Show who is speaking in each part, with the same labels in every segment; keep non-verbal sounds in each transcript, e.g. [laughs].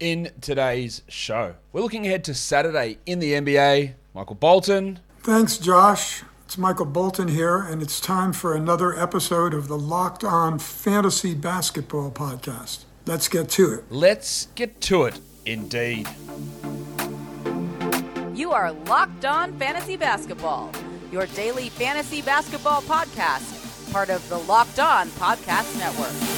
Speaker 1: in today's show. We're looking ahead to Saturday in the NBA. Michael Bolton.
Speaker 2: Thanks, Josh. It's Michael Bolton here, and it's time for another episode of the Locked On Fantasy Basketball Podcast. Let's get to it.
Speaker 1: Let's get to it, indeed.
Speaker 3: You are Locked On Fantasy Basketball, your daily fantasy basketball podcast, part of the Locked On Podcast Network.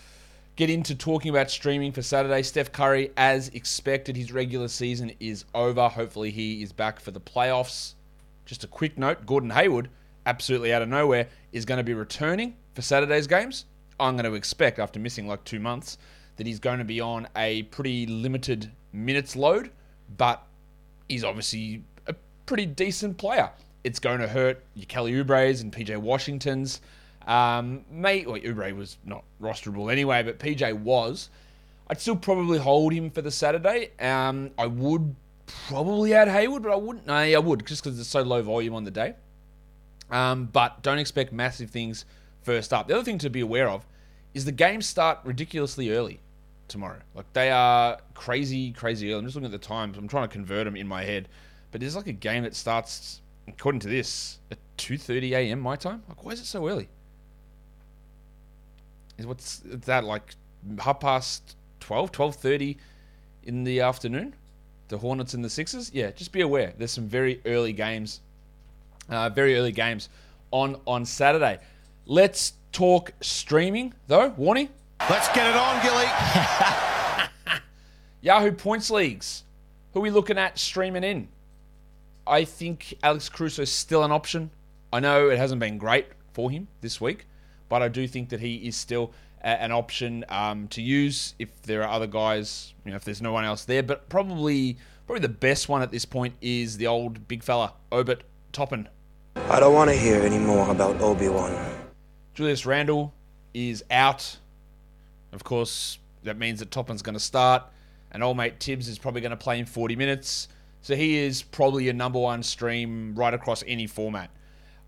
Speaker 1: get into talking about streaming for Saturday. Steph Curry, as expected, his regular season is over. Hopefully, he is back for the playoffs. Just a quick note Gordon Hayward, absolutely out of nowhere, is going to be returning for Saturday's games. I'm going to expect, after missing like two months, that he's going to be on a pretty limited minutes load, but he's obviously a pretty decent player. It's going to hurt your Kelly Oubre's and PJ Washington's. Um, mate, well, Oubre was not rosterable anyway, but PJ was. I'd still probably hold him for the Saturday. Um, I would probably add Hayward, but I wouldn't. No, I would just because it's so low volume on the day. Um, but don't expect massive things first up. The other thing to be aware of is the games start ridiculously early tomorrow. Like they are crazy, crazy early. I'm just looking at the times. I'm trying to convert them in my head, but there's like a game that starts, according to this, at 2:30 a.m. my time. Like, why is it so early? Is what's that like half past 12 12.30 in the afternoon? The hornets and the sixers? Yeah just be aware. There's some very early games uh, very early games on on saturday. Let's talk streaming though. Warning
Speaker 4: let's get it on gilly. [laughs]
Speaker 1: Yahoo points leagues. Who are we looking at streaming in? I think alex caruso is still an option. I know it hasn't been great for him this week but I do think that he is still a, an option um, to use if there are other guys, you know, if there's no one else there. But probably, probably the best one at this point is the old big fella, Obi Toppin.
Speaker 5: I don't want to hear any more about Obi Wan.
Speaker 1: Julius Randle is out. Of course, that means that Toppin's going to start, and old mate Thibs is probably going to play in 40 minutes. So he is probably your number one stream right across any format.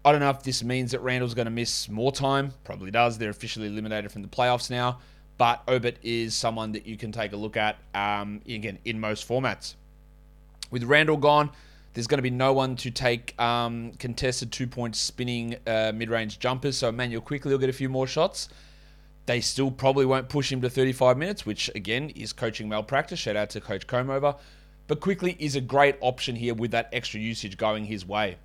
Speaker 1: I don't know if this means that Randle's going to miss more time. Probably does. They're officially eliminated from the playoffs now. But Obi is someone that you can take a look at, um, again, in most formats. With Randle gone, there's going to be no one to take um, contested two point spinning uh, mid range jumpers. So Immanuel Quickley will get a few more shots. They still probably won't push him to 35 minutes, which again is coaching malpractice. Shout out to Coach Comover. But Quickley is a great option here with that extra usage going his way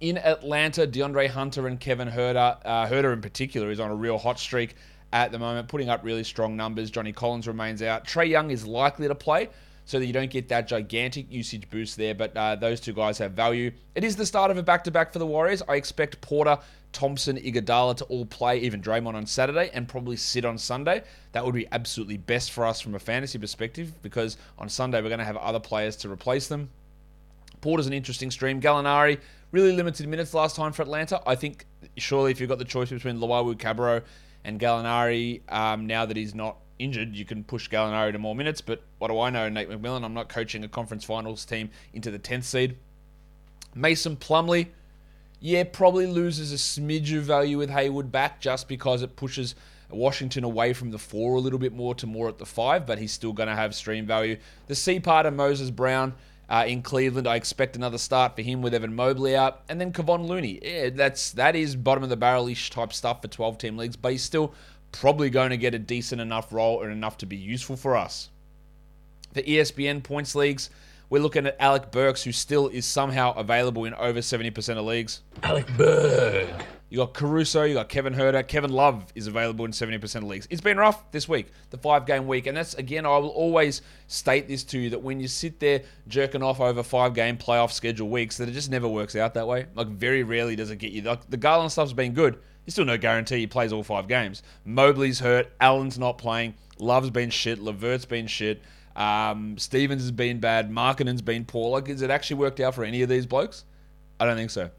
Speaker 1: in Atlanta, DeAndre Hunter and Kevin Huerter, uh, Huerter in particular, is on a real hot streak at the moment, putting up really strong numbers. Johnny Collins remains out. Trae Young is likely to play, so that you don't get that gigantic usage boost there, but uh, those two guys have value. It is the start of a back to back for the Warriors. I expect Porter, Thompson, Iguodala to all play, even Draymond on Saturday, and probably sit on Sunday. That would be absolutely best for us from a fantasy perspective because on Sunday we're going to have other players to replace them. Porter's an interesting stream. Gallinari really limited minutes last time for Atlanta. I think surely if you've got the choice between Luwawu-Cabarrot and Gallinari, um, now that he's not injured, you can push Gallinari to more minutes. But what do I know, Nate McMillan? I'm not coaching a conference finals team into the 10th seed. Mason Plumlee, yeah, probably loses a smidge of value with Hayward back just because it pushes Washington away from the four a little bit more to more at the five, but he's still going to have stream value. The C part of Moses Brown uh, in Cleveland. I expect another start for him with Evan Mobley out, and then Kevon Looney. Yeah, that's that is bottom of the barrel-ish type stuff for 12 team leagues, but he's still probably going to get a decent enough role and enough to be useful for us. The ESPN points leagues. We're looking at Alec Burks, who still is somehow available in over 70% of leagues.
Speaker 6: Alec Burks.
Speaker 1: You got Caruso, you got Kevin Huerter. Kevin Love is available in 70% of leagues. It's been rough this week, the five game week. And that's, again, I will always state this to you that when you sit there jerking off over five game playoff schedule weeks, that it just never works out that way. Like, very rarely does it get you. Like, the Garland stuff's been good. There's still no guarantee he plays all five games. Mobley's hurt. Allen's not playing. Love's been shit. Levert's been shit. Um, Stevens has been bad. Markkanen's been poor. Like, has it actually worked out for any of these blokes? I don't think so.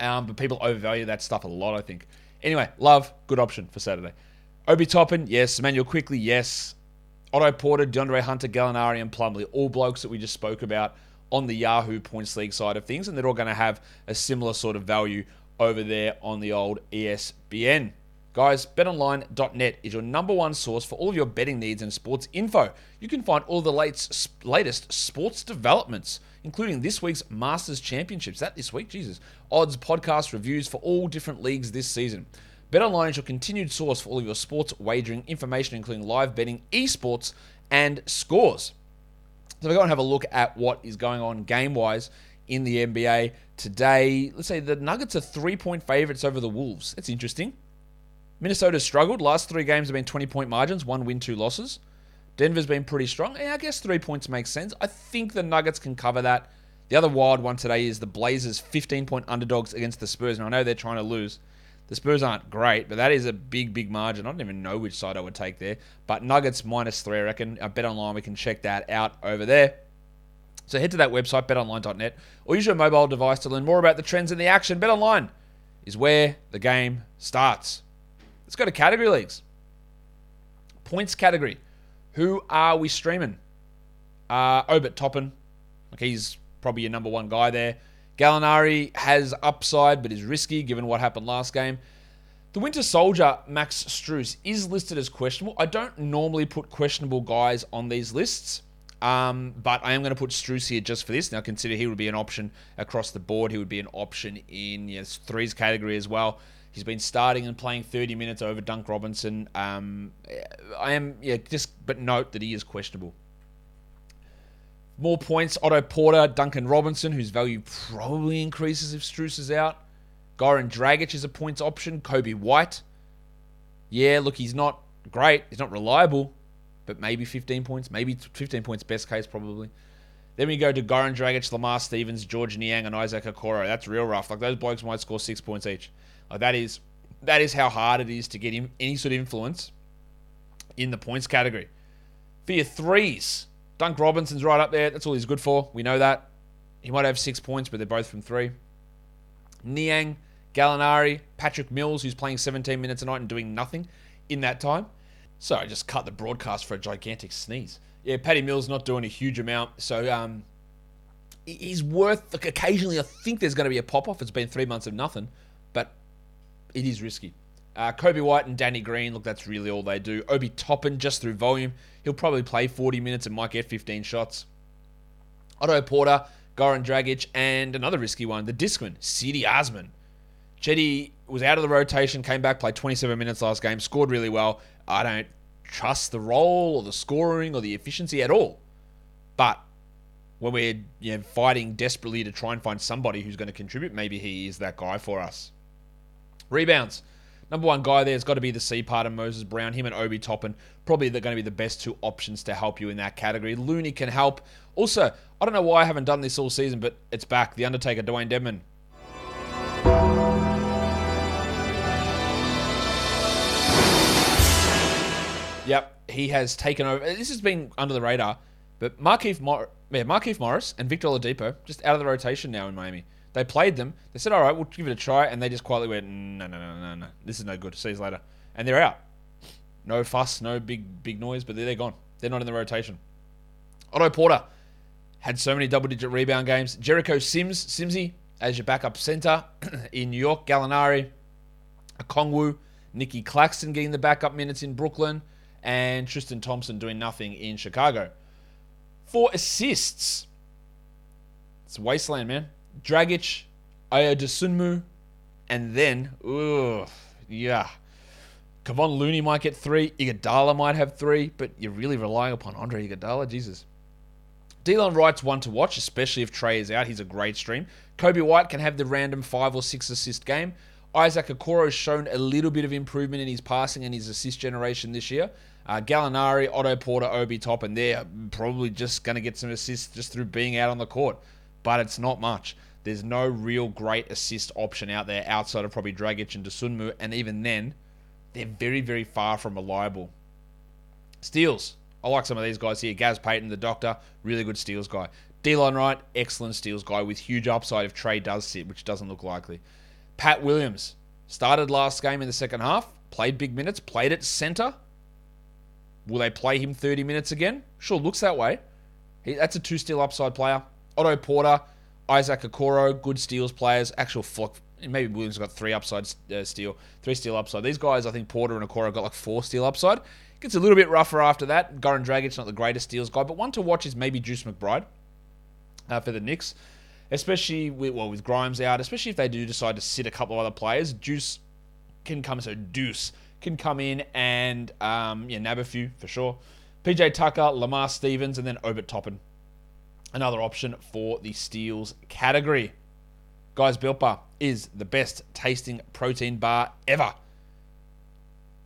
Speaker 1: Um, but people overvalue that stuff a lot, I think. Anyway, Love, good option for Saturday. Obi Toppin, yes. Immanuel Quickley, yes. Otto Porter, DeAndre Hunter, Gallinari, and Plumlee, all blokes that we just spoke about on the Yahoo Points League side of things, and they're all going to have a similar sort of value over there on the old ESPN. Guys, betonline.net is your number one source for all of your betting needs and sports info. You can find all the latest sports developments, including this week's Masters Championships. That this week, Jesus. Odds, podcast, reviews for all different leagues this season. BetOnline is your continued source for all of your sports wagering information, including live betting, esports, and scores. So we go and have a look at what is going on game wise in the NBA today. Let's say the Nuggets are three point favorites over the Wolves. That's interesting. Minnesota struggled. Last three games have been 20 point margins, one win, two losses. Denver's been pretty strong. Yeah, I guess three points makes sense. I think the Nuggets can cover that. The other wild one today is the Blazers 15 point underdogs against the Spurs. And I know they're trying to lose. The Spurs aren't great, but that is a big, big margin. I don't even know which side I would take there. But Nuggets minus three, I reckon. Uh, I bet online we can check that out over there. So head to that website, betonline.net, or use your mobile device to learn more about the trends in the action. BetOnline is where the game starts. Let's go to category leagues. Points category. Who are we streaming? Uh, Obi Toppin. Like he's probably your number one guy there. Gallinari has upside, but is risky given what happened last game. The Winter Soldier, Max Strus, is listed as questionable. I don't normally put questionable guys on these lists, um, but I am going to put Strus here just for this. Now, consider he would be an option across the board. He would be an option in yes, threes category as well. He's been starting and playing 30 minutes over Dunk Robinson. Um, I am, yeah, just, but note that he is questionable. More points, Otto Porter, Duncan Robinson, whose value probably increases if Strus is out. Goran Dragic is a points option. Coby White. Yeah, look, he's not great. He's not reliable, but maybe 15 points. Maybe 15 points, best case, probably. Then we go to Goran Dragic, Lamar Stevens, George Niang, and Isaac Okoro. That's real rough. Like, those blokes might score six points each. Like that is that is how hard it is to get him any sort of influence in the points category. For your threes, Dunk Robinson's right up there. That's all he's good for. We know that. He might have six points, but they're both from three. Niang, Gallinari, Patrick Mills, who's playing 17 minutes a night and doing nothing in that time. So I just cut the broadcast for a gigantic sneeze. Yeah, Patty Mills not doing a huge amount. So um, he's worth, like, occasionally I think there's going to be a pop off. It's been three months of nothing. It is risky. Uh, Coby White and Danny Green, look, that's really all they do. Obi Toppin, just through volume, he'll probably play 40 minutes and might get 15 shots. Otto Porter, Goran Dragic, and another risky one, the Discman, Cedi Osman. Cedi was out of the rotation, came back, played 27 minutes last game, scored really well. I don't trust the role or the scoring or the efficiency at all. But when we're you know, fighting desperately to try and find somebody who's going to contribute, maybe he is that guy for us. Rebounds. Number one guy there has got to be the C part of Moses Brown. Him and Obi Toppin probably they're going to be the best two options to help you in that category. Looney can help. Also, I don't know why I haven't done this all season, but it's back. The Undertaker, Dewayne Dedmon. Yep, he has taken over. This has been under the radar, but Markieff, Mor- yeah, Markieff Morris and Victor Oladipo just out of the rotation now in Miami. They played them. They said, all right, we'll give it a try. And they just quietly went, no, no, no, no, no. This is no good. See you later. And they're out. No fuss, no big, big noise, but they're, gone. They're not in the rotation. Otto Porter had so many double digit rebound games. Jericho Sims, Simsy, as your backup center [clears throat] in New York. Gallinari, Kongwu, Nicky Claxton getting the backup minutes in Brooklyn, and Tristan Thompson doing nothing in Chicago. For assists, it's wasteland, man. Dragic, Ayo Dosunmu, and then, yeah. Kevon Looney might get three. Iguodala might have three, but you're really relying upon Andre Iguodala. Jesus. Delon Wright's one to watch, especially if Trae is out. He's a great stream. Coby White can have the random five or six assist game. Isaac Okoro has shown a little bit of improvement in his passing and his assist generation this year. Uh, Gallinari, Otto Porter, Obi Top, and they're probably just going to get some assists just through being out on the court. But it's not much. There's no real great assist option out there outside of probably Dragic and Dosunmu, and even then, they're very, very far from reliable. Steals. I like some of these guys here. Gaz Payton, the doctor, really good steals guy. Delon Wright, excellent steals guy with huge upside if Trae does sit, which doesn't look likely. Pat Williams started last game in the second half, played big minutes, played at center. Will they play him 30 minutes again? Sure, looks that way. He, that's a two steal upside player. Otto Porter, Isaac Okoro, good steals players. Actual flock. Maybe Williams got three upside uh, steal, three steal upside. These guys, I think Porter and Okoro got like four steal upside. Gets a little bit rougher after that. Goran Dragic, not the greatest steals guy, but one to watch is maybe Juice McBride uh, for the Knicks, especially with well with Grimes out, especially if they do decide to sit a couple of other players. Juice can come, so Deuce can come in and um, yeah, nab a few for sure. PJ Tucker, Lamar Stevens, and then Obert Toppin. Another option for the steals category. Guys, Built Bar is the best tasting protein bar ever.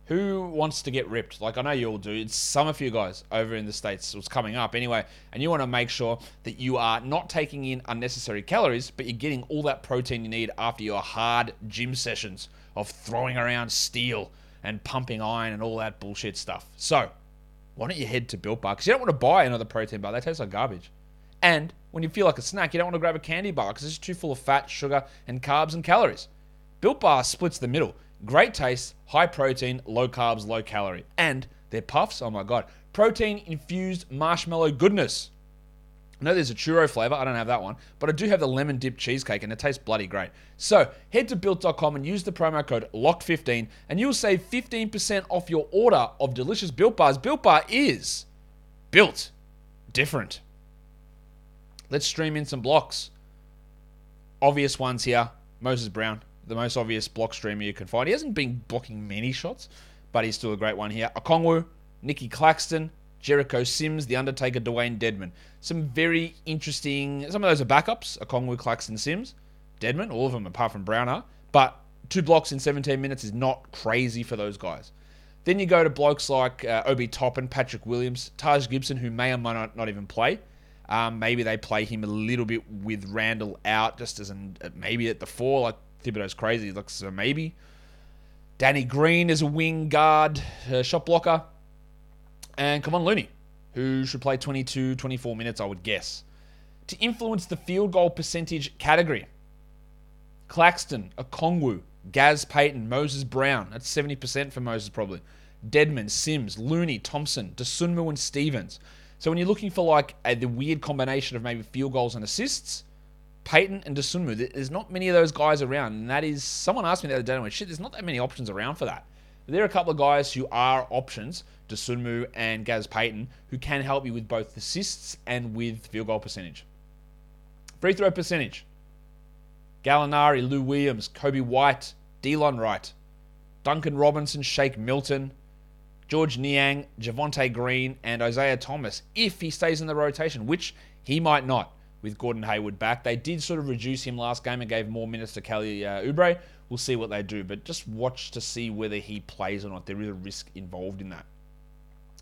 Speaker 1: Who wants to get ripped? Like I know you all do. It's some of you guys over in the States. It's coming up anyway. And you want to make sure that you are not taking in unnecessary calories, but you're getting all that protein you need after your hard gym sessions of throwing around steel and pumping iron and all that bullshit stuff. So, why don't you head to Built Bar? Because you don't want to buy another protein bar. They taste like garbage. And when you feel like a snack, you don't want to grab a candy bar because it's too full of fat, sugar, and carbs and calories. Built Bar splits the middle. Great taste, high protein, low carbs, low calorie. And their puffs, oh my god, protein infused marshmallow goodness. I know there's a churro flavor, I don't have that one, but I do have the lemon dip cheesecake and it tastes bloody great. So head to built.com and use the promo code LOCK15, and you'll save 15% off your order of delicious Built Bars. Built Bar is built different. Let's stream in some blocks. Obvious ones here Moses Brown, the most obvious block streamer you can find. He hasn't been blocking many shots, but he's still a great one here. Okongwu, Nikki Claxton, Jericho Sims, The Undertaker, Dewayne Dedmon. Some very interesting. Some of those are backups. Okongwu, Claxton, Sims, Dedmon, All of them apart from Brown are. But two blocks in 17 minutes is not crazy for those guys. Then you go to blokes like uh, Obi Toppin, Patrick Williams, Taj Gibson, who may or may not, not even play. Um, maybe they play him a little bit with Randle out, just as an maybe at the four, like Thibodeau's crazy. Looks so maybe. Danny Green is a wing guard, uh, shot blocker. And Kevon Looney, who should play 22, 24 minutes, I would guess. To influence the field goal percentage category, Claxton, Okongwu, Gaz Payton, Moses Brown. That's 70% for Moses, probably. Dedmon, Sims, Looney, Thompson, Dosunmu, and Stevens. So when you're looking for like a, the weird combination of maybe field goals and assists, Payton and Dosunmu, there's not many of those guys around. And that is, someone asked me the other day, and I went, shit, there's not that many options around for that. There are a couple of guys who are options, Dosunmu and Gaz Payton, who can help you with both assists and with field goal percentage. Free throw percentage. Gallinari, Lou Williams, Coby White, Delon Wright, Duncan Robinson, Shake Milton, George Niang, Javonte Green, and Isaiah Thomas if he stays in the rotation, which he might not with Gordon Hayward back. They did sort of reduce him last game and gave more minutes to Kelly uh, Oubre. We'll see what they do, but just watch to see whether he plays or not. There is a risk involved in that.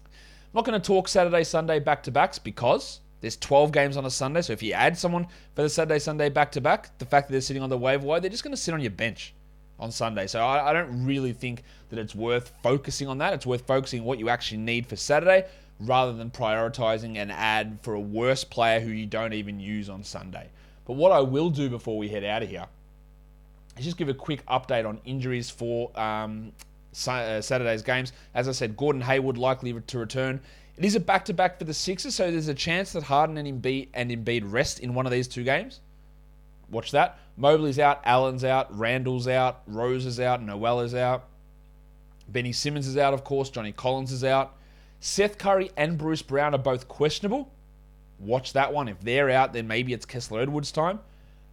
Speaker 1: I'm not going to talk Saturday, Sunday back to backs because there's 12 games on a Sunday. So if you add someone for the Saturday, Sunday back to back, the fact that they're sitting on the waiver wire, they're just going to sit on your bench on Sunday. So I, I, don't really think that it's worth focusing on that. It's worth focusing on what you actually need for Saturday rather than prioritizing an ad for a worse player who you don't even use on Sunday. But what I will do before we head out of here is just give a quick update on injuries for um, uh, Saturday's games. As I said, Gordon Hayward likely to return. It is a back-to-back for the Sixers, so there's a chance that Harden and Embiid, and Embiid rest in one of these two games. Watch that. Mobley's out, Allen's out, Randle's out, Rose is out, Noel is out. Benny Simmons is out, of course. Johnny Collins is out. Seth Curry and Bruce Brown are both questionable. Watch that one. If they're out, then maybe it's Kessler Edwards' time.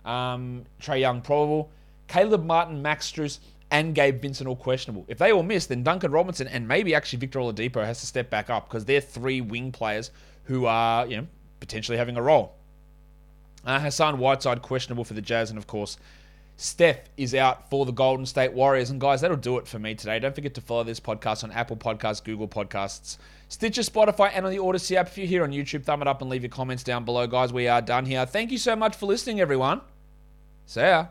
Speaker 1: Um, Trae Young probable. Caleb Martin, Max Strus, and Gabe Vincent all questionable. If they all miss, then Duncan Robinson and maybe actually Victor Oladipo has to step back up because they're three wing players who are you know potentially having a role. Uh, Hassan Whiteside questionable for the Jazz, and of course, Steph is out for the Golden State Warriors. And guys, that'll do it for me today. Don't forget to follow this podcast on Apple Podcasts, Google Podcasts, Stitcher, Spotify, and on the Odyssey app. If you're here on YouTube, thumb it up and leave your comments down below, guys. We are done here. Thank you so much for listening, everyone. See ya.